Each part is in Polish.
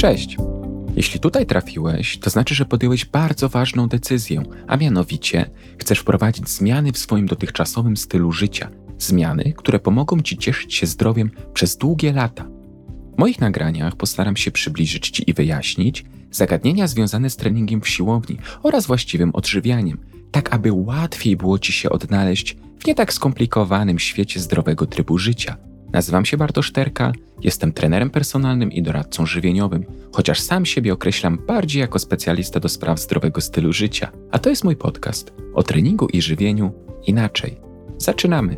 Cześć! Jeśli tutaj trafiłeś, to znaczy, że podjąłeś bardzo ważną decyzję, a mianowicie chcesz wprowadzić zmiany w swoim dotychczasowym stylu życia. Zmiany, które pomogą Ci cieszyć się zdrowiem przez długie lata. W moich nagraniach postaram się przybliżyć Ci i wyjaśnić zagadnienia związane z treningiem w siłowni oraz właściwym odżywianiem, tak aby łatwiej było Ci się odnaleźć w nie tak skomplikowanym świecie zdrowego trybu życia – Nazywam się Bartosz Terka, jestem trenerem personalnym i doradcą żywieniowym, chociaż sam siebie określam bardziej jako specjalista do spraw zdrowego stylu życia. A to jest mój podcast o treningu i żywieniu inaczej. Zaczynamy!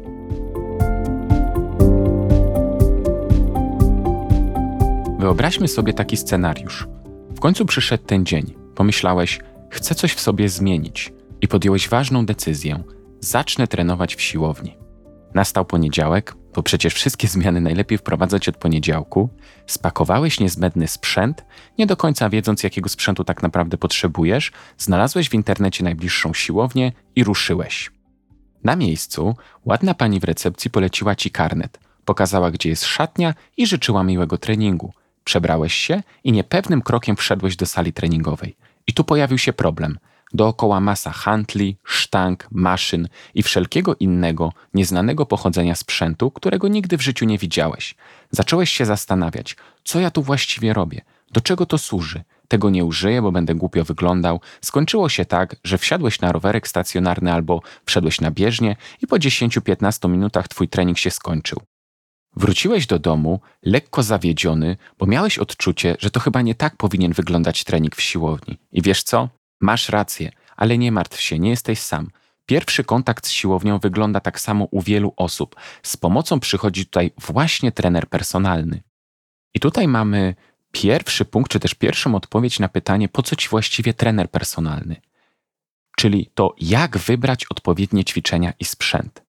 Wyobraźmy sobie taki scenariusz. W końcu przyszedł ten dzień. Pomyślałeś, chcę coś w sobie zmienić i podjąłeś ważną decyzję. Zacznę trenować w siłowni. Nastał poniedziałek, bo przecież wszystkie zmiany najlepiej wprowadzać od poniedziałku. Spakowałeś niezbędny sprzęt, nie do końca wiedząc, jakiego sprzętu tak naprawdę potrzebujesz, znalazłeś w internecie najbliższą siłownię i ruszyłeś. Na miejscu ładna pani w recepcji poleciła ci karnet, pokazała, gdzie jest szatnia i życzyła miłego treningu. Przebrałeś się i niepewnym krokiem wszedłeś do sali treningowej. I tu pojawił się problem – Dookoła masa handli, sztang, maszyn i wszelkiego innego, nieznanego pochodzenia sprzętu, którego nigdy w życiu nie widziałeś. Zacząłeś się zastanawiać, co ja tu właściwie robię, do czego to służy. Tego nie użyję, bo będę głupio wyglądał. Skończyło się tak, że wsiadłeś na rowerek stacjonarny albo wszedłeś na bieżnię i po 10-15 minutach twój trening się skończył. Wróciłeś do domu lekko zawiedziony, bo miałeś odczucie, że to chyba nie tak powinien wyglądać trening w siłowni. I wiesz co? Masz rację, ale nie martw się, nie jesteś sam. Pierwszy kontakt z siłownią wygląda tak samo u wielu osób. Z pomocą przychodzi tutaj właśnie trener personalny. I tutaj mamy pierwszy punkt, czy też pierwszą odpowiedź na pytanie, po co ci właściwie trener personalny? Czyli to, jak wybrać odpowiednie ćwiczenia i sprzęt.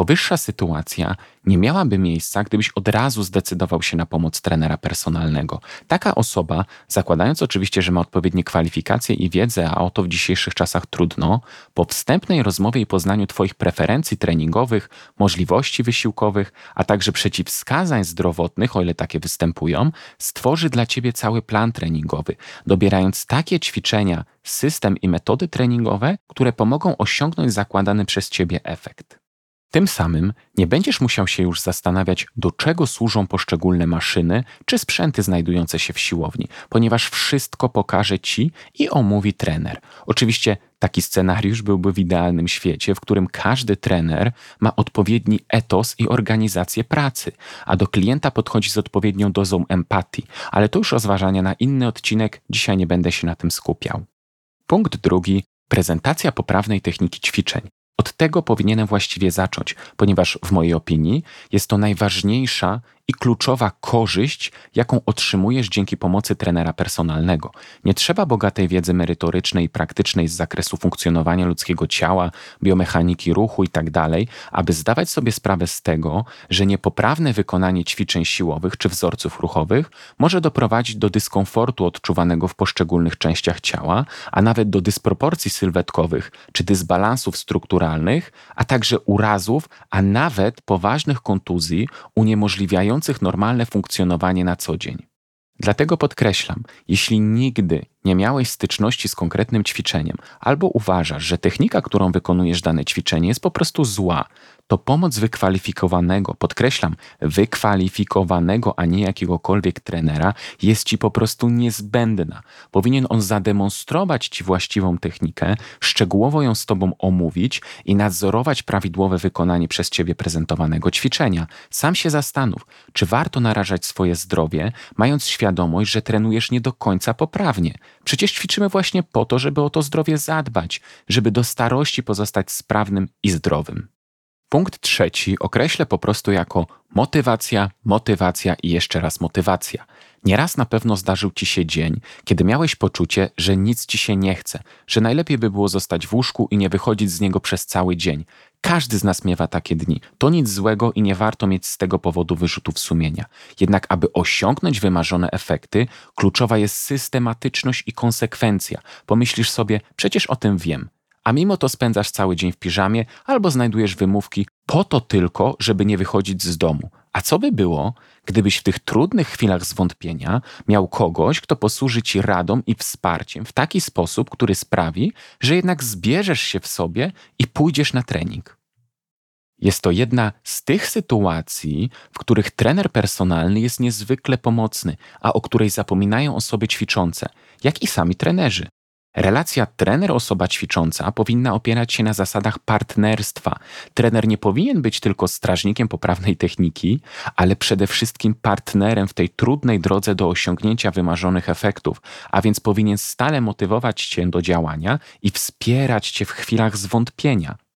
Powyższa sytuacja nie miałaby miejsca, gdybyś od razu zdecydował się na pomoc trenera personalnego. Taka osoba, zakładając oczywiście, że ma odpowiednie kwalifikacje i wiedzę, a o to w dzisiejszych czasach trudno, po wstępnej rozmowie i poznaniu Twoich preferencji treningowych, możliwości wysiłkowych, a także przeciwwskazań zdrowotnych, o ile takie występują, stworzy dla Ciebie cały plan treningowy, dobierając takie ćwiczenia, system i metody treningowe, które pomogą osiągnąć zakładany przez Ciebie efekt. Tym samym nie będziesz musiał się już zastanawiać, do czego służą poszczególne maszyny czy sprzęty znajdujące się w siłowni, ponieważ wszystko pokaże ci i omówi trener. Oczywiście taki scenariusz byłby w idealnym świecie, w którym każdy trener ma odpowiedni etos i organizację pracy, a do klienta podchodzi z odpowiednią dozą empatii, ale to już rozważania na inny odcinek, dzisiaj nie będę się na tym skupiał. Punkt drugi prezentacja poprawnej techniki ćwiczeń. Od tego powinienem właściwie zacząć, ponieważ w mojej opinii jest to najważniejsza i kluczowa korzyść, jaką otrzymujesz dzięki pomocy trenera personalnego. Nie trzeba bogatej wiedzy merytorycznej i praktycznej z zakresu funkcjonowania ludzkiego ciała, biomechaniki ruchu itd., tak aby zdawać sobie sprawę z tego, że niepoprawne wykonanie ćwiczeń siłowych czy wzorców ruchowych może doprowadzić do dyskomfortu odczuwanego w poszczególnych częściach ciała, a nawet do dysproporcji sylwetkowych czy dysbalansów strukturalnych, a także urazów, a nawet poważnych kontuzji uniemożliwiających normalne funkcjonowanie na co dzień. Dlatego podkreślam, jeśli nigdy nie miałeś styczności z konkretnym ćwiczeniem, albo uważasz, że technika, którą wykonujesz dane ćwiczenie jest po prostu zła, to pomoc wykwalifikowanego, podkreślam, wykwalifikowanego, a nie jakiegokolwiek trenera, jest ci po prostu niezbędna. Powinien on zademonstrować ci właściwą technikę, szczegółowo ją z tobą omówić i nadzorować prawidłowe wykonanie przez ciebie prezentowanego ćwiczenia. Sam się zastanów, czy warto narażać swoje zdrowie, mając świadomość, że trenujesz nie do końca poprawnie. Przecież ćwiczymy właśnie po to, żeby o to zdrowie zadbać, żeby do starości pozostać sprawnym i zdrowym. Punkt trzeci określę po prostu jako motywacja, motywacja i jeszcze raz motywacja. Nieraz na pewno zdarzył ci się dzień, kiedy miałeś poczucie, że nic ci się nie chce, że najlepiej by było zostać w łóżku i nie wychodzić z niego przez cały dzień. Każdy z nas miewa takie dni. To nic złego i nie warto mieć z tego powodu wyrzutów sumienia. Jednak, aby osiągnąć wymarzone efekty, kluczowa jest systematyczność i konsekwencja. Pomyślisz sobie, przecież o tym wiem a mimo to spędzasz cały dzień w piżamie albo znajdujesz wymówki po to tylko, żeby nie wychodzić z domu. A co by było, gdybyś w tych trudnych chwilach zwątpienia miał kogoś, kto posłuży ci radą i wsparciem w taki sposób, który sprawi, że jednak zbierzesz się w sobie i pójdziesz na trening? Jest to jedna z tych sytuacji, w których trener personalny jest niezwykle pomocny, a o której zapominają osoby ćwiczące, jak i sami trenerzy. Relacja trener-osoba ćwicząca powinna opierać się na zasadach partnerstwa. Trener nie powinien być tylko strażnikiem poprawnej techniki, ale przede wszystkim partnerem w tej trudnej drodze do osiągnięcia wymarzonych efektów, a więc powinien stale motywować cię do działania i wspierać cię w chwilach zwątpienia.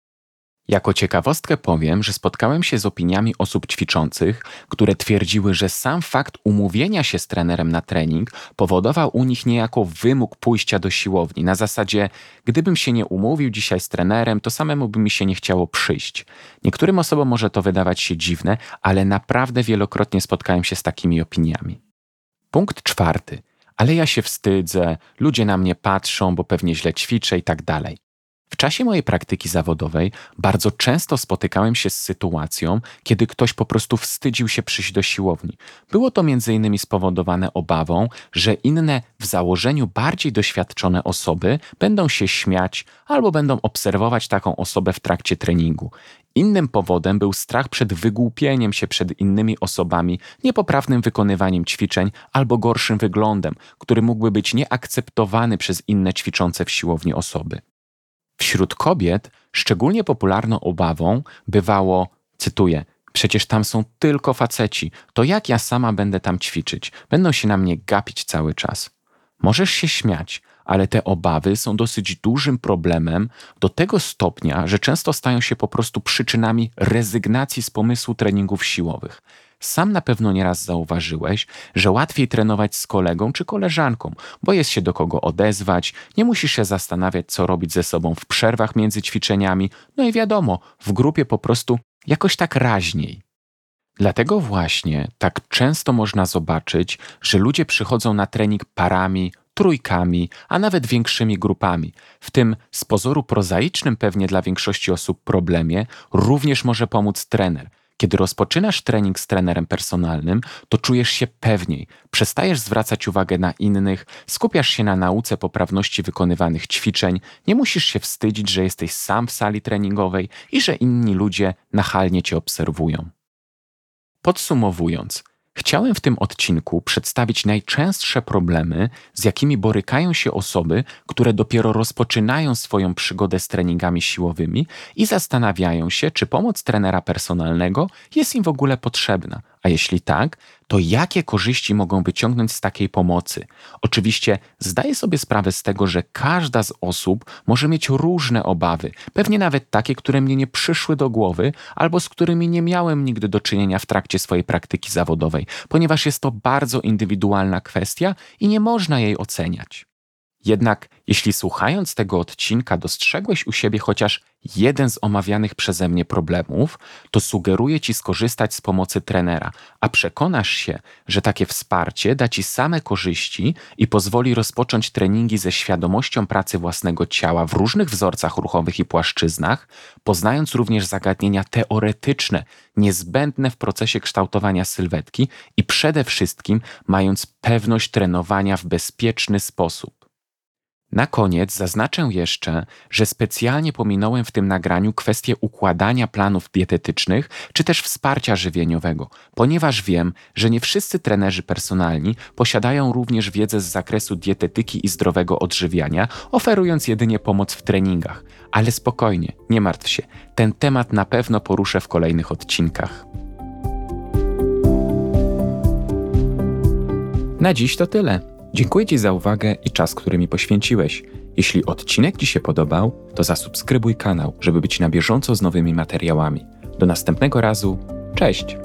Jako ciekawostkę powiem, że spotkałem się z opiniami osób ćwiczących, które twierdziły, że sam fakt umówienia się z trenerem na trening powodował u nich niejako wymóg pójścia do siłowni. Na zasadzie, gdybym się nie umówił dzisiaj z trenerem, to samemu by mi się nie chciało przyjść. Niektórym osobom może to wydawać się dziwne, ale naprawdę wielokrotnie spotkałem się z takimi opiniami. Punkt czwarty. Ale ja się wstydzę, ludzie na mnie patrzą, bo pewnie źle ćwiczę i tak dalej. W czasie mojej praktyki zawodowej bardzo często spotykałem się z sytuacją, kiedy ktoś po prostu wstydził się przyjść do siłowni. Było to m.in. spowodowane obawą, że inne w założeniu bardziej doświadczone osoby będą się śmiać albo będą obserwować taką osobę w trakcie treningu. Innym powodem był strach przed wygłupieniem się przed innymi osobami, niepoprawnym wykonywaniem ćwiczeń albo gorszym wyglądem, który mógłby być nieakceptowany przez inne ćwiczące w siłowni osoby. Wśród kobiet szczególnie popularną obawą bywało, cytuję, Przecież tam są tylko faceci. To jak ja sama będę tam ćwiczyć? Będą się na mnie gapić cały czas. Możesz się śmiać, ale te obawy są dosyć dużym problemem do tego stopnia, że często stają się po prostu przyczynami rezygnacji z pomysłu treningów siłowych. Sam na pewno nieraz zauważyłeś, że łatwiej trenować z kolegą czy koleżanką, bo jest się do kogo odezwać, nie musisz się zastanawiać, co robić ze sobą w przerwach między ćwiczeniami, no i wiadomo, w grupie po prostu jakoś tak raźniej. Dlatego właśnie tak często można zobaczyć, że ludzie przychodzą na trening parami, trójkami, a nawet większymi grupami. W tym z pozoru prozaicznym pewnie dla większości osób problemie również może pomóc trener – kiedy rozpoczynasz trening z trenerem personalnym, to czujesz się pewniej, przestajesz zwracać uwagę na innych, skupiasz się na nauce poprawności wykonywanych ćwiczeń, nie musisz się wstydzić, że jesteś sam w sali treningowej i że inni ludzie nachalnie cię obserwują. Podsumowując, Chciałem w tym odcinku przedstawić najczęstsze problemy, z jakimi borykają się osoby, które dopiero rozpoczynają swoją przygodę z treningami siłowymi i zastanawiają się, czy pomoc trenera personalnego jest im w ogóle potrzebna, a jeśli tak, to jakie korzyści mogą wyciągnąć z takiej pomocy? Oczywiście zdaję sobie sprawę z tego, że każda z osób może mieć różne obawy, pewnie nawet takie, które mnie nie przyszły do głowy, albo z którymi nie miałem nigdy do czynienia w trakcie swojej praktyki zawodowej, ponieważ jest to bardzo indywidualna kwestia i nie można jej oceniać. Jednak jeśli słuchając tego odcinka dostrzegłeś u siebie chociaż jeden z omawianych przeze mnie problemów, to sugeruję Ci skorzystać z pomocy trenera, a przekonasz się, że takie wsparcie da Ci same korzyści i pozwoli rozpocząć treningi ze świadomością pracy własnego ciała w różnych wzorcach ruchowych i płaszczyznach, poznając również zagadnienia teoretyczne niezbędne w procesie kształtowania sylwetki i przede wszystkim mając pewność trenowania w bezpieczny sposób. Na koniec zaznaczę jeszcze, że specjalnie pominąłem w tym nagraniu kwestię układania planów dietetycznych czy też wsparcia żywieniowego, ponieważ wiem, że nie wszyscy trenerzy personalni posiadają również wiedzę z zakresu dietetyki i zdrowego odżywiania, oferując jedynie pomoc w treningach. Ale spokojnie, nie martw się, ten temat na pewno poruszę w kolejnych odcinkach. Na dziś to tyle. Dziękuję Ci za uwagę i czas, który mi poświęciłeś. Jeśli odcinek Ci się podobał, to zasubskrybuj kanał, żeby być na bieżąco z nowymi materiałami. Do następnego razu. Cześć!